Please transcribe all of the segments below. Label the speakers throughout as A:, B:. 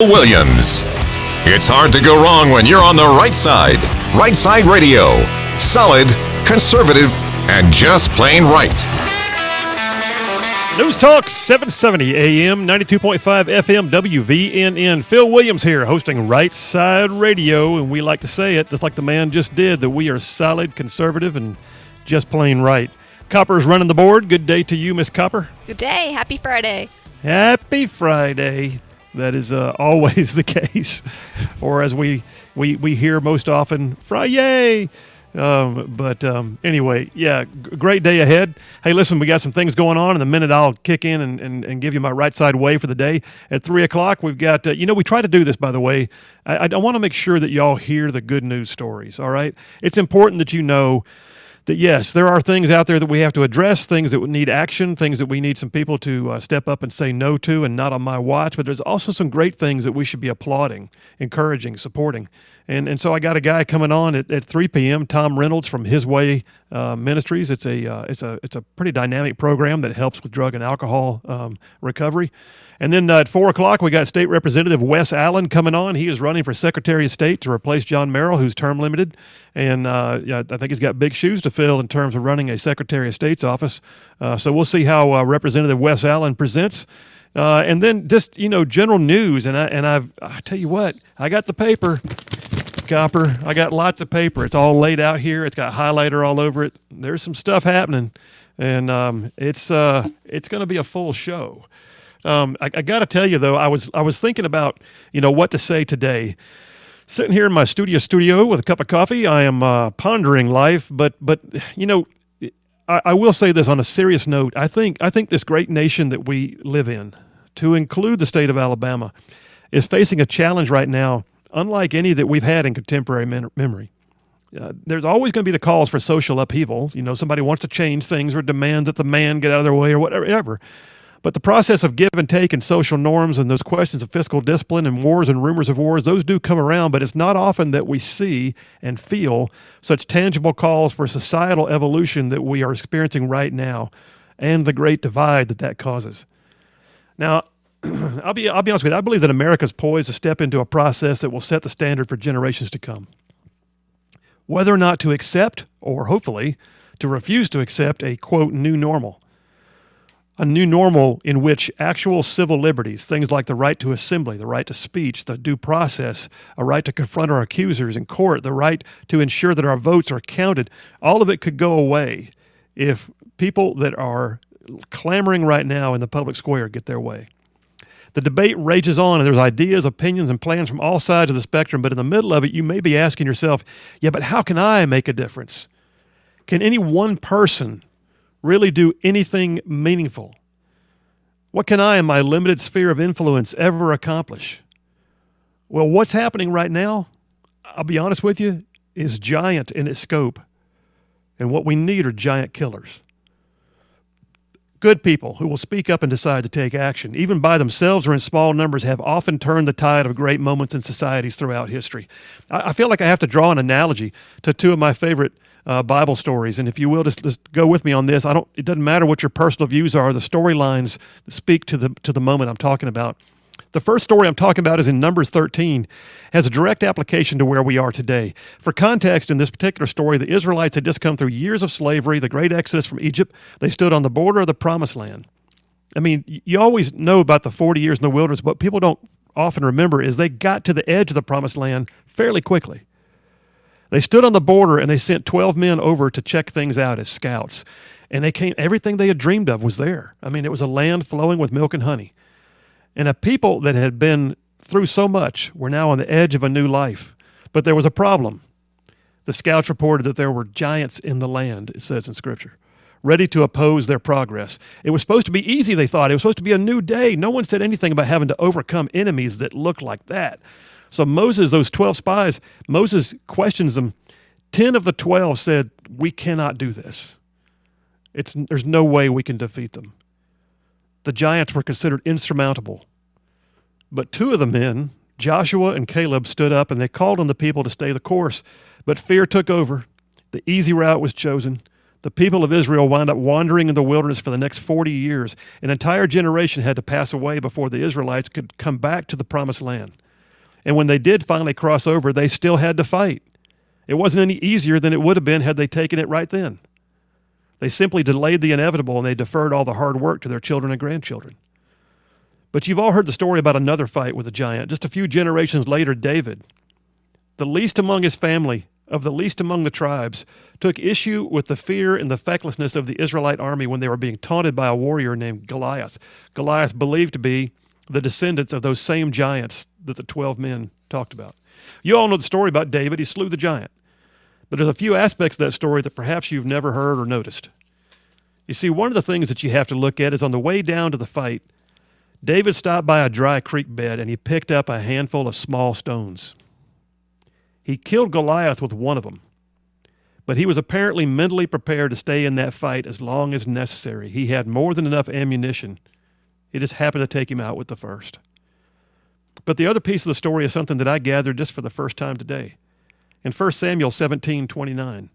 A: Williams. It's hard to go wrong when you're on the right side. Right Side Radio. Solid, conservative, and just plain right.
B: News Talk 770 AM, 92.5 FM, WVNN. Phil Williams here, hosting Right Side Radio, and we like to say it, just like the man just did, that we are solid, conservative, and just plain right. Copper's running the board. Good day to you, Miss Copper.
C: Good day. Happy Friday.
B: Happy Friday. That is uh, always the case, or as we, we we hear most often, Friday. Um, but um, anyway, yeah, g- great day ahead. Hey, listen, we got some things going on. In a minute, I'll kick in and, and, and give you my right side way for the day. At 3 o'clock, we've got, uh, you know, we try to do this, by the way. I, I want to make sure that y'all hear the good news stories, all right? It's important that you know that yes, there are things out there that we have to address, things that would need action, things that we need some people to uh, step up and say no to, and not on my watch. But there's also some great things that we should be applauding, encouraging, supporting. And and so I got a guy coming on at, at 3 p.m. Tom Reynolds from His Way uh, Ministries. It's a uh, it's a it's a pretty dynamic program that helps with drug and alcohol um, recovery. And then uh, at four o'clock, we got State Representative Wes Allen coming on. He is running for Secretary of State to replace John Merrill, who's term limited. And uh, yeah, I think he's got big shoes to in terms of running a Secretary of State's office. Uh, so we'll see how uh, Representative Wes Allen presents. Uh, and then just you know general news, and I and I've I tell you what, I got the paper, Copper. I got lots of paper. It's all laid out here. It's got highlighter all over it. There's some stuff happening, and um, it's uh, it's going to be a full show. Um, I, I got to tell you though, I was I was thinking about you know what to say today. Sitting here in my studio studio with a cup of coffee, I am uh, pondering life. But but you know, I, I will say this on a serious note. I think I think this great nation that we live in, to include the state of Alabama, is facing a challenge right now, unlike any that we've had in contemporary men- memory. Uh, there's always going to be the calls for social upheaval. You know, somebody wants to change things or demand that the man get out of their way or whatever. But the process of give and take and social norms and those questions of fiscal discipline and wars and rumors of wars, those do come around, but it's not often that we see and feel such tangible calls for societal evolution that we are experiencing right now and the great divide that that causes. Now, I'll be, I'll be honest with you, I believe that America is poised to step into a process that will set the standard for generations to come. Whether or not to accept, or hopefully to refuse to accept, a quote, new normal a new normal in which actual civil liberties, things like the right to assembly, the right to speech, the due process, a right to confront our accusers in court, the right to ensure that our votes are counted, all of it could go away if people that are clamoring right now in the public square get their way. The debate rages on, and there's ideas, opinions, and plans from all sides of the spectrum, but in the middle of it, you may be asking yourself, yeah, but how can I make a difference? Can any one person really do anything meaningful? What can I, in my limited sphere of influence, ever accomplish? Well, what's happening right now, I'll be honest with you, is giant in its scope. And what we need are giant killers. Good people who will speak up and decide to take action, even by themselves or in small numbers, have often turned the tide of great moments in societies throughout history. I, feel like I have to draw an analogy to two of my favorite uh, Bible stories. And if you will, just, just go with me on this. I don't. It doesn't matter what your personal views are. The storylines speak to the to the moment I'm talking about. The first story I'm talking about is in Numbers 13, has a direct application to where we are today. For context, in this particular story, the Israelites had just come through years of slavery, the great exodus from Egypt. They stood on the border of the promised land. I mean, you always know about the 40 years in the wilderness. but people don't often remember is they got to the edge of the promised land fairly quickly. They stood on the border and they sent 12 men over to check things out as scouts. And they came, everything they had dreamed of was there. I mean, it was a land flowing with milk and honey. And a people that had been through so much were now on the edge of a new life. But there was a problem. The scouts reported that there were giants in the land, it says in Scripture, ready to oppose their progress. It was supposed to be easy, they thought. It was supposed to be a new day. No one said anything about having to overcome enemies that looked like that. So Moses, those 12 spies, Moses questions them. 10 of the 12 said, We cannot do this. It's, there's no way we can defeat them. The giants were considered insurmountable. But two of the men, Joshua and Caleb, stood up and they called on the people to stay the course. But fear took over. The easy route was chosen. The people of Israel wound up wandering in the wilderness for the next 40 years. An entire generation had to pass away before the Israelites could come back to the promised land. And when they did finally cross over, they still had to fight. It wasn't any easier than it would have been had they taken it right then. They simply delayed the inevitable and they deferred all the hard work to their children and grandchildren. But you've all heard the story about another fight with a giant. Just a few generations later, David, the least among his family, of the least among the tribes, took issue with the fear and the fecklessness of the Israelite army when they were being taunted by a warrior named Goliath. Goliath believed to be the descendants of those same giants that the 12 men talked about. You all know the story about David. He slew the giant. But there's a few aspects of that story that perhaps you've never heard or noticed. You see, one of the things that you have to look at is on the way down to the fight, David stopped by a dry creek bed and he picked up a handful of small stones. He killed Goliath with one of them, but he was apparently mentally prepared to stay in that fight as long as necessary. He had more than enough ammunition. It just happened to take him out with the first. But the other piece of the story is something that I gathered just for the first time today. In 1 Samuel 17 29,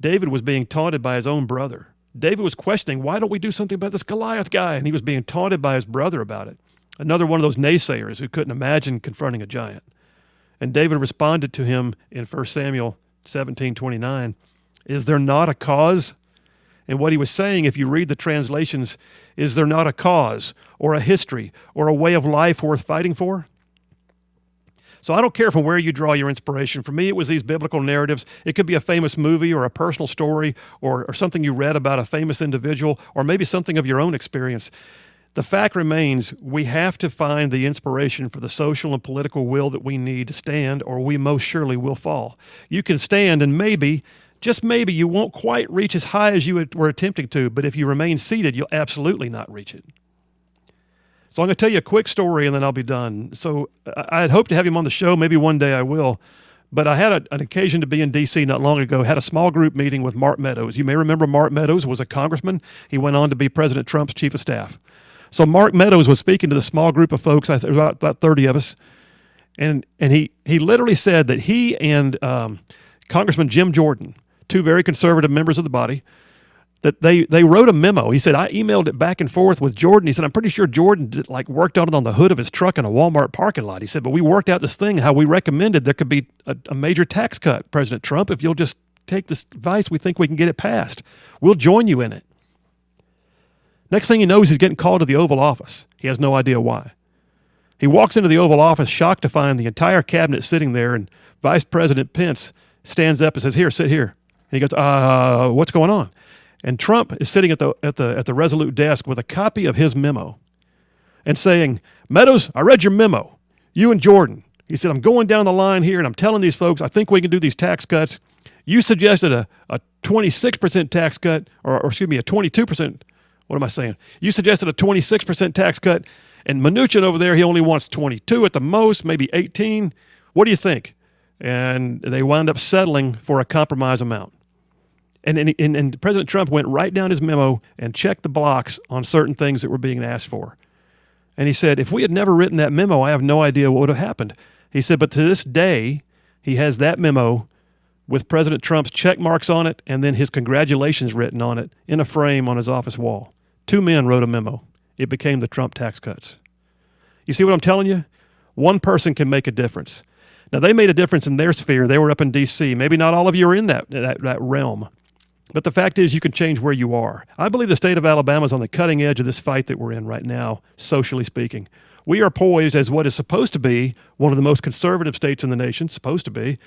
B: David was being taunted by his own brother. David was questioning, why don't we do something about this Goliath guy? And he was being taunted by his brother about it. Another one of those naysayers who couldn't imagine confronting a giant. And David responded to him in 1 Samuel 17 29. Is there not a cause? And what he was saying, if you read the translations, is there not a cause or a history or a way of life worth fighting for? So I don't care from where you draw your inspiration. For me, it was these biblical narratives. It could be a famous movie or a personal story or, or something you read about a famous individual or maybe something of your own experience. The fact remains we have to find the inspiration for the social and political will that we need to stand, or we most surely will fall. You can stand, and maybe, just maybe, you won't quite reach as high as you were attempting to, but if you remain seated, you'll absolutely not reach it. So I'm going to tell you a quick story and then I'll be done. So I had hoped to have him on the show. Maybe one day I will. But I had a, an occasion to be in D.C. not long ago. Had a small group meeting with Mark Meadows. You may remember Mark Meadows was a congressman. He went on to be President Trump's chief of staff. So Mark Meadows was speaking to the small group of folks. I think about, about thirty of us, and and he he literally said that he and um, Congressman Jim Jordan, two very conservative members of the body, that they they wrote a memo. He said I emailed it back and forth with Jordan. He said I'm pretty sure Jordan did, like worked on it on the hood of his truck in a Walmart parking lot. He said, but we worked out this thing how we recommended there could be a, a major tax cut, President Trump, if you'll just take this advice. We think we can get it passed. We'll join you in it. Next thing he knows, he's getting called to the Oval Office. He has no idea why. He walks into the Oval Office shocked to find the entire cabinet sitting there, and Vice President Pence stands up and says, Here, sit here. And he goes, Uh, what's going on? And Trump is sitting at the, at, the, at the Resolute desk with a copy of his memo and saying, Meadows, I read your memo. You and Jordan. He said, I'm going down the line here and I'm telling these folks, I think we can do these tax cuts. You suggested a, a 26% tax cut, or, or excuse me, a 22% what am I saying? You suggested a 26% tax cut, and Mnuchin over there, he only wants 22 at the most, maybe 18. What do you think? And they wound up settling for a compromise amount. And, and, and President Trump went right down his memo and checked the blocks on certain things that were being asked for. And he said, if we had never written that memo, I have no idea what would have happened. He said, but to this day, he has that memo with President Trump's check marks on it and then his congratulations written on it in a frame on his office wall. Two men wrote a memo. It became the Trump tax cuts. You see what I'm telling you? One person can make a difference. Now, they made a difference in their sphere. They were up in D.C. Maybe not all of you are in that, that, that realm. But the fact is, you can change where you are. I believe the state of Alabama is on the cutting edge of this fight that we're in right now, socially speaking. We are poised as what is supposed to be one of the most conservative states in the nation, supposed to be,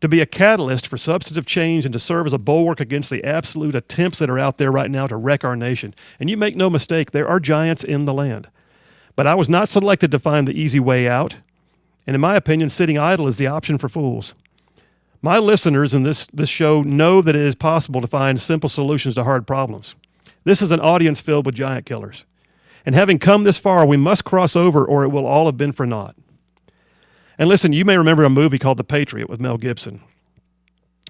B: to be a catalyst for substantive change and to serve as a bulwark against the absolute attempts that are out there right now to wreck our nation. And you make no mistake, there are giants in the land. But I was not selected to find the easy way out. And in my opinion, sitting idle is the option for fools. My listeners in this, this show know that it is possible to find simple solutions to hard problems. This is an audience filled with giant killers. And having come this far, we must cross over or it will all have been for naught. And listen, you may remember a movie called The Patriot with Mel Gibson,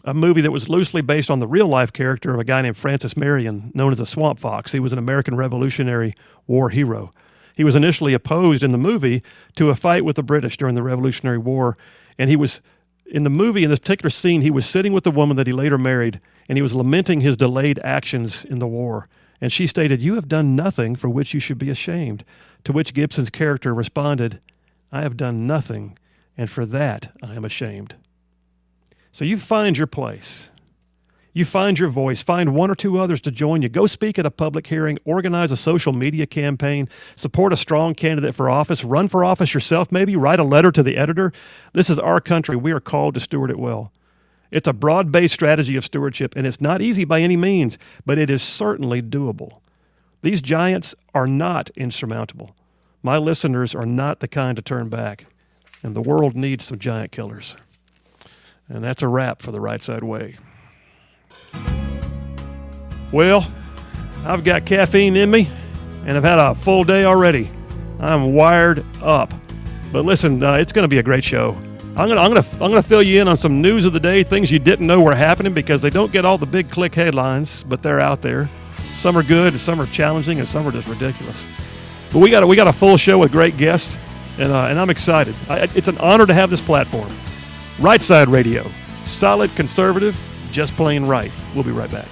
B: a movie that was loosely based on the real life character of a guy named Francis Marion, known as the Swamp Fox. He was an American Revolutionary War hero. He was initially opposed in the movie to a fight with the British during the Revolutionary War, and he was in the movie, in this particular scene, he was sitting with the woman that he later married, and he was lamenting his delayed actions in the war. And she stated, You have done nothing for which you should be ashamed. To which Gibson's character responded, I have done nothing, and for that I am ashamed. So you find your place. You find your voice, find one or two others to join you. Go speak at a public hearing, organize a social media campaign, support a strong candidate for office, run for office yourself, maybe write a letter to the editor. This is our country. We are called to steward it well. It's a broad based strategy of stewardship, and it's not easy by any means, but it is certainly doable. These giants are not insurmountable. My listeners are not the kind to turn back, and the world needs some giant killers. And that's a wrap for the right side way. Well, I've got caffeine in me, and I've had a full day already. I'm wired up. But listen, uh, it's going to be a great show. I'm going to I'm going to fill you in on some news of the day, things you didn't know were happening because they don't get all the big click headlines, but they're out there. Some are good, and some are challenging, and some are just ridiculous. But we got a, we got a full show with great guests, and uh, and I'm excited. I, it's an honor to have this platform. Right Side Radio, solid conservative, just plain right. We'll be right back.